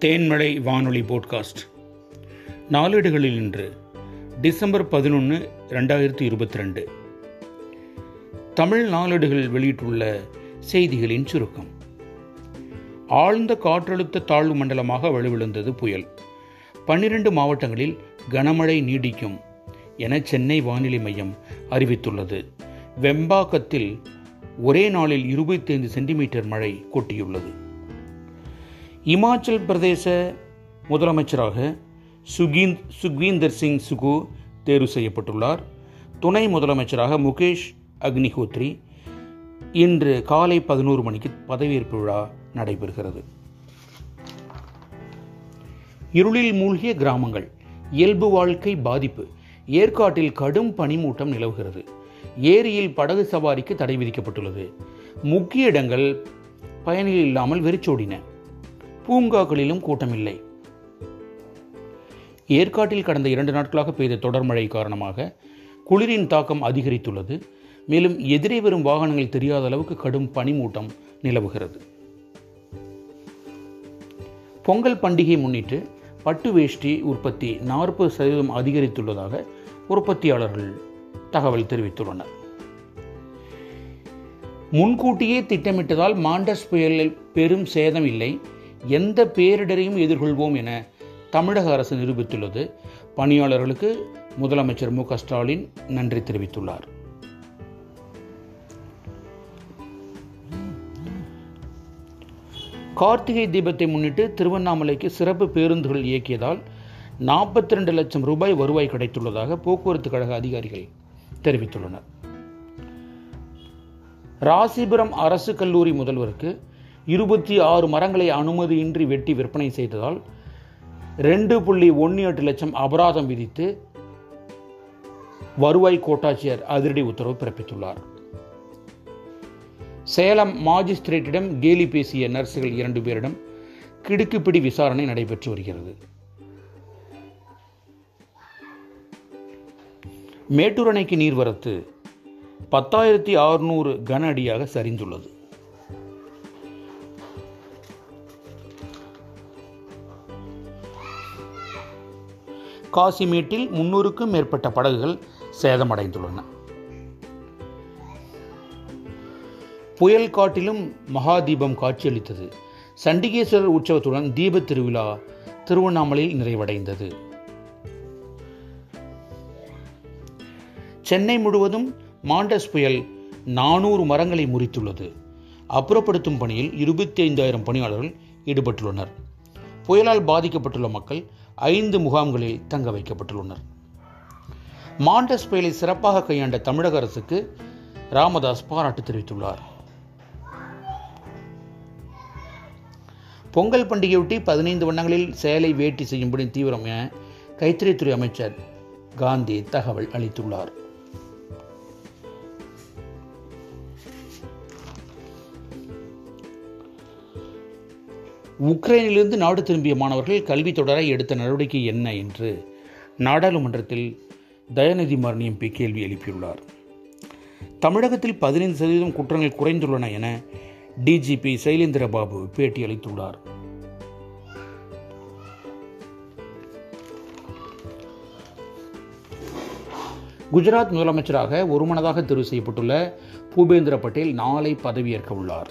தேன்மழை வானொலி போட்காஸ்ட் நாளேடுகளில் இன்று டிசம்பர் பதினொன்று ரெண்டாயிரத்தி இருபத்தி ரெண்டு. தமிழ் நாளேடுகள் வெளியிட்டுள்ள செய்திகளின் சுருக்கம். ஆழ்ந்த காற்றழுத்த தாழ்வு மண்டலமாக வலுவிழந்தது புயல். பன்னிரண்டு மாவட்டங்களில் கனமழை நீடிக்கும் என சென்னை வானிலை மையம் அறிவித்துள்ளது. வெம்பாக்கத்தில் ஒரே நாளில் இருபத்தைந்து சென்டிமீட்டர் மழை கொட்டியுள்ளது. இமாச்சல் பிரதேச முதலமைச்சராக சுகீந்த் சுக்வீந்தர் சிங் சுகு தேர்வு செய்யப்பட்டுள்ளார். துணை முதலமைச்சராக முகேஷ் அக்னிஹோத்ரி இன்று காலை பதினோரு மணிக்கு பதவியேற்பு விழா நடைபெறுகிறது. இருளில் மூழ்கிய கிராமங்கள் இயல்பு வாழ்க்கை பாதிப்பு ஏற்காட்டில் கடும் பனிமூட்டம் நிலவுகிறது. ஏரியில் படகு சவாரிக்கு தடை விதிக்கப்பட்டுள்ளது. முக்கிய இடங்கள் பயணிகள் இல்லாமல் வெறிச்சோடின. பூங்காக்களிலும் கூட்டமில்லை. ஏற்காட்டில் கடந்த இரண்டு நாட்களாக பெய்த தொடர் மழை காரணமாக குளிரின் தாக்கம் அதிகரித்துள்ளது. மேலும் எதிரே வரும் வாகனங்கள் தெரியாத அளவுக்கு கடும் பனிமூட்டம் நிலவுகிறது. பொங்கல் பண்டிகை முன்னிட்டு பட்டு வேஷ்டி உற்பத்தி நாற்பது சதவீதம் அதிகரித்துள்ளதாக உற்பத்தியாளர்கள் தகவல் தெரிவித்துள்ளனர். முன்கூட்டியே திட்டமிட்டதால் மாண்டஸ் புயலில் பெரும் சேதம் இல்லை எந்த பேரிடரையும் எதிர்கொள்வோம் என தமிழக அரசு நிரூபித்துள்ளது. பணியாளர்களுக்கு முதலமைச்சர் மு ஸ்டாலின் நன்றி தெரிவித்துள்ளார். கார்த்திகை தீபத்தை முன்னிட்டு திருவண்ணாமலைக்கு சிறப்பு பேருந்துகள் இயக்கியதால் நாற்பத்தி ரெண்டு லட்சம் ரூபாய் வருவாய் கிடைத்துள்ளதாக போக்குவரத்து கழக அதிகாரிகள் தெரிவித்துள்ளனர். ராசிபுரம் அரசு கல்லூரி முதல்வருக்கு இருபத்தி ஆறு மரங்களை அனுமதியின்றி வெட்டி விற்பனை செய்ததால் ரெண்டு புள்ளி ஒன்று எட்டு லட்சம் அபராதம் விதித்து வருவாய் கோட்டாட்சியர் அதிரடி உத்தரவு பிறப்பித்துள்ளார். சேலம் மாஜிஸ்திரேட்டிடம் கேலி பேசிய நர்சுகள் இரண்டு பேரிடம் கிடுக்குப்பிடி விசாரணை நடைபெற்று வருகிறது. மேட்டூர் அணைக்கு நீர்வரத்து பத்தாயிரத்தி அறுநூறு கன அடியாக சரிந்துள்ளது. காசிமேட்டில் முன்னூறுக்கும் மேற்பட்ட படகுகள் சேதமடைந்துள்ளன. புயல் காட்டிலும் மகாதீபம் காட்சியளித்தது. சண்டிகேஸ்வரர் உற்சவத்துடன் தீப திருவிழா திருவண்ணாமலையில் நிறைவடைந்தது. சென்னை முழுவதும் மாண்டஸ் புயல் நானூறு மரங்களை முறித்துள்ளது. அப்புறப்படுத்தும் பணியில் இருபத்தி ஐந்தாயிரம் பணியாளர்கள் ஈடுபட்டுள்ளனர். புயலால் பாதிக்கப்பட்டுள்ள மக்கள் ஐந்து முகாம்களில் தங்க வைக்கப்பட்டுள்ளனர். மாண்டஸ் புயலை சிறப்பாக கையாண்ட தமிழக அரசுக்கு ராமதாஸ் பாராட்டு தெரிவித்துள்ளார். பொங்கல் பண்டிகையொட்டி பதினைந்து வண்ணங்களில் சேலை வேட்டி செய்யும்படி தீவிரம் என கைத்தறித்துறை அமைச்சர் காந்தி தகவல் அளித்துள்ளார். உக்ரைனிலிருந்து நாடு திரும்பிய மாணவர்கள் கல்வி தொடர எடுத்த நடவடிக்கை என்ன என்று நாடாளுமன்றத்தில் தயாநிதி மாறன் எம்பி கேள்வி எழுப்பியுள்ளார். தமிழகத்தில் பதினைந்து சதவீதம் குற்றங்கள் குறைந்துள்ளன என டிஜிபி சைலேந்திர பாபு பேட்டி அளித்துள்ளார் குஜராத் முதலமைச்சராக ஒருமனதாக தெரிவு செய்யப்பட்டுள்ள பூபேந்திர பட்டேல் நாளை பதவியேற்க உள்ளார்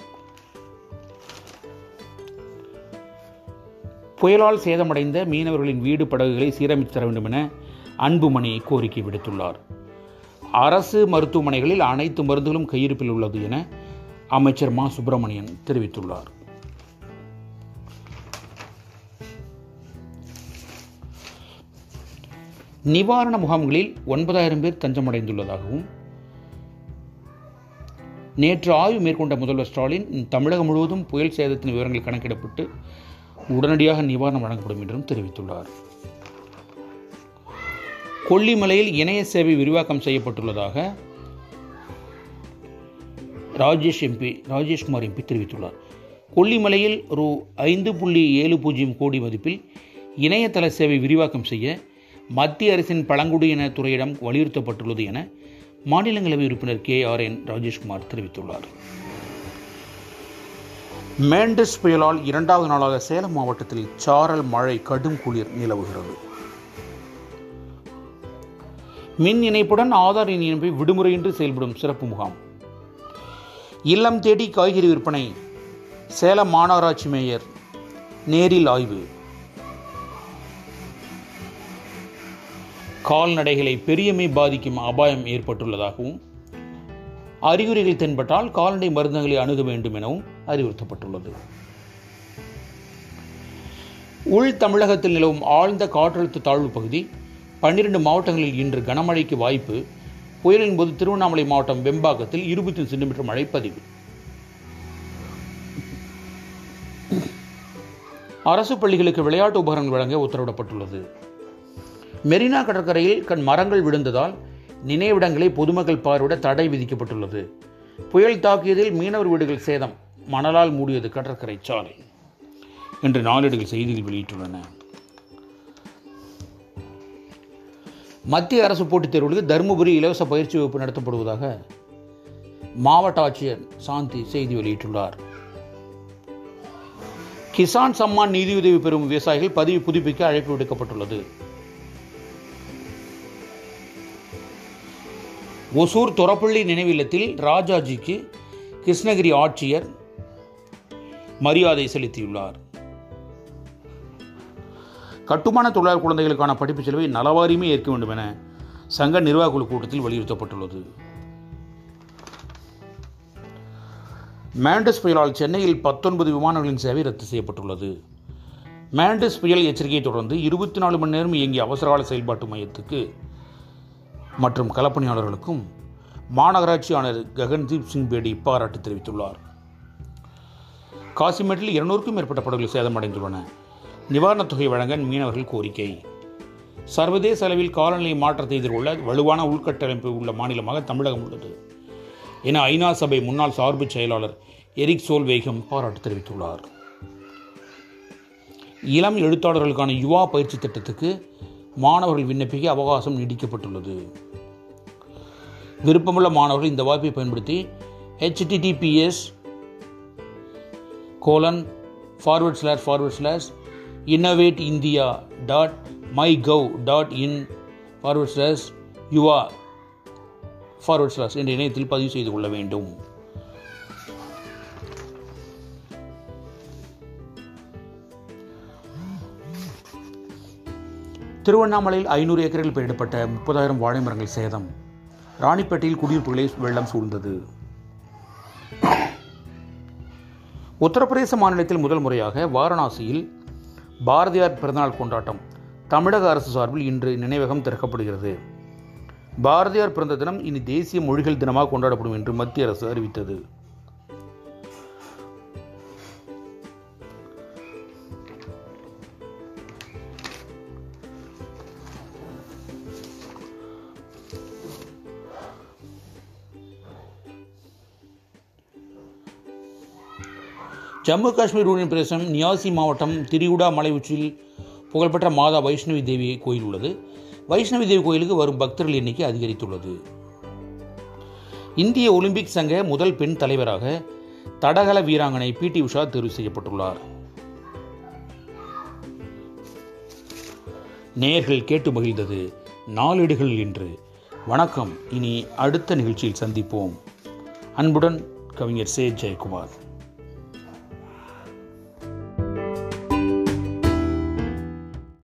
புயலால் சேதமடைந்த மீனவர்களின் வீடு படகுகளை சீரமைத்து தர வேண்டும் என அன்புமணி கோரிக்கை விடுத்துள்ளார். அரசு மருத்துவமனைகளில் அனைத்து மருந்துகளும் கையிருப்பில் உள்ளது என அமைச்சர் மா. சுப்பிரமணியன் தெரிவித்துள்ளார். நிவாரண முகாம்களில் ஒன்பதாயிரம் பேர் தஞ்சமடைந்துள்ளதாகவும் நேற்று ஆய்வு மேற்கொண்ட முதல்வர் ஸ்டாலின் தமிழகம் முழுவதும் புயல் சேதத்தின் விவரங்கள் கணக்கிடப்பட்டு உடனடியாக நிவாரணம் வழங்கப்படும் என்றும் தெரிவித்துள்ளார். கொல்லிமலையில் இணைய சேவை விரிவாக்கம் செய்யப்பட்டுள்ளதாக ராஜேஷ் எம்பி ராஜேஷ்குமார் எம்பி தெரிவித்துள்ளார். கொல்லிமலையில் ரூ. ஐந்து புள்ளி ஏழு பூஜ்ஜியம் கோடி மதிப்பில் இணையதள சேவை விரிவாக்கம் செய்ய மத்திய அரசின் பழங்குடியின துறையிடம் வலியுறுத்தப்பட்டுள்ளது என மாநிலங்களவை உறுப்பினர் கே ஆர் என் ராஜேஷ்குமார் தெரிவித்துள்ளார். மேண்டஸ் புயலால் இரண்டாவது நாளாக சேலம் மாவட்டத்தில் சாரல் மழை கடும் குளிர் நிலவுகிறது. மின் இணைப்புடன் ஆதார் இணைப்பை விடுமுறையின்றி செயல்படும் சிறப்பு முகாம். இல்லம் தேடி காய்கறி விற்பனை சேலம் மாநகராட்சி மேயர் நேரில் ஆய்வு. கால்நடைகளை பெரியமை பாதிக்கும் அபாயம் ஏற்பட்டுள்ளதாகவும் அறிகுறிகள் தென்பட்டால் கால்நடை மருந்தங்களை அணுக வேண்டும் எனவும் அறிவுறுத்தப்பட்டுள்ளது. உள் தமிழகத்தில் நிலவும் ஆழ்ந்த காற்றழுத்த தாழ்வு பகுதி பன்னிரண்டு மாவட்டங்களில் இன்று கனமழைக்கு வாய்ப்பு புயலின் போது திருவண்ணாமலை மாவட்டம் வெம்பாக்கத்தில் இருபத்தி சென்டிமீட்டர் மழை பதிவு. அரசு பள்ளிகளுக்கு விளையாட்டு உபகரணங்கள் வழங்க உத்தரவிடப்பட்டுள்ளது. மெரினா கடற்கரையில் கண் மரங்கள் விழுந்ததால் நினைவிடங்களை பொதுமக்கள் பார்வையிட தடை விதிக்கப்பட்டுள்ளது. புயல் தாக்கியதில் மீனவர் வீடுகள் சேதம். மணலால் மூடியது கடற்கரை சாலை என்று நாளேடுகள் செய்திகள் வெளியிட்டுள்ளன. மத்திய அரசு போட்டித் தேர்வுகளுக்கு தருமபுரி இலவச பயிற்சி வகுப்பு நடத்தப்படுவதாக மாவட்ட ஆட்சியர் சாந்தி செய்தி வெளியிட்டுள்ளார். கிசான் சம்மான் நிதியுதவி பெறும் விவசாயிகள் பதிவு புதுப்பிக்க அழைப்பு விடுக்கப்பட்டுள்ளது. ஒசூர் தொரப்பள்ளி நினைவில்லத்தில் ராஜாஜிக்கு கிருஷ்ணகிரி ஆட்சியர் மரியாதை செலுத்தியுள்ளார். கட்டுமான தொழிலாளர் குழந்தைகளுக்கான படிப்பு செலவை நலவாரியுமே ஏற்க வேண்டும் என சங்க நிர்வாகக்குழு கூட்டத்தில் வலியுறுத்தப்பட்டுள்ளது. மேண்டஸ் புயலால் சென்னையில் பத்தொன்பது விமானங்களின் சேவை ரத்து செய்யப்பட்டுள்ளது. மேண்டஸ் புயல் எச்சரிக்கையை தொடர்ந்து இருபத்தி நாலு மணி நேரம் இயங்கிய அவசரகால செயல்பாட்டு மையத்துக்கு மற்றும் களப்பணியாளர்களுக்கும் மாநகராட்சி ஆணையர் ககன்தீப் சிங் பேடி பாராட்டு தெரிவித்துள்ளார். காசிமேட்டில் இருநூறுக்கும் மேற்பட்ட படகுகள் சேதமடைந்துள்ளன. நிவாரணத் தொகை வழங்க மீனவர்கள் கோரிக்கை. சர்வதேச அளவில் காலநிலை மாற்றத்தை எதிர்கொள்ள வலுவான உள்கட்டமைப்பு உள்ள மாநிலமாக தமிழகம் உள்ளது. என ஐநா சபை முன்னாள் சார்பு செயலாளர் எரிக் சோல்வேகம் பாராட்டு தெரிவித்துள்ளார். இளம் எழுத்தாளர்களுக்கான யுவா பயிற்சி திட்டத்துக்கு மாணவர்கள் விண்ணப்பிக்க அவகாசம் நீடிக்கப்பட்டுள்ளது விருப்பமுள்ள மாணவர்கள் இந்த வாய்ப்பை பயன்படுத்தி HTTPS colon forward slash forward slash innovate India dot my gov dot in forward slash Yuva forward slash என்ற இணையத்தில் பதிவு செய்து கொள்ள வேண்டும். திருவண்ணாமலையில் ஐநூறு ஏக்கரில் பயிரிடப்பட்ட முப்பதாயிரம் வாழை மரங்கள் சேதம். ராணிப்பேட்டையில் குடியிருப்புகளை வெள்ளம் சூழ்ந்தது. உத்தரப்பிரதேச மாநிலத்தில் முதல் முறையாக வாரணாசியில் பாரதியார் பிறந்தநாள் கொண்டாட்டம் தமிழக அரசு சார்பில் இன்று நினைவகம் திறக்கப்படுகிறது. பாரதியார் பிறந்த தினம் இனி தேசிய மொழிகள் தினமாக கொண்டாடப்படும் என்று மத்திய அரசு அறிவித்தது. ஜம்மு காஷ்மீர் யூனியன் பிரதேசம் நியாசி மாவட்டம் திரிகுடா மலை உச்சியில் புகழ்பெற்ற மாதா வைஷ்ணவி தேவி கோயில் உள்ளது. வைஷ்ணவி தேவி கோயிலுக்கு வரும் பக்தர்கள் எண்ணிக்கை அதிகரித்துள்ளது. இந்திய ஒலிம்பிக் சங்க முதல் பெண் தலைவராக தடகள வீராங்கனை பி டி உஷா தேர்வு செய்யப்பட்டுள்ளார். நேர்கள் கேட்டு மகிழ்ந்தது. நாளேடுகள் என்று வணக்கம். இனி அடுத்த நிகழ்ச்சியில் சந்திப்போம். அன்புடன் கவிஞர் சே. ஜெயக்குமார்.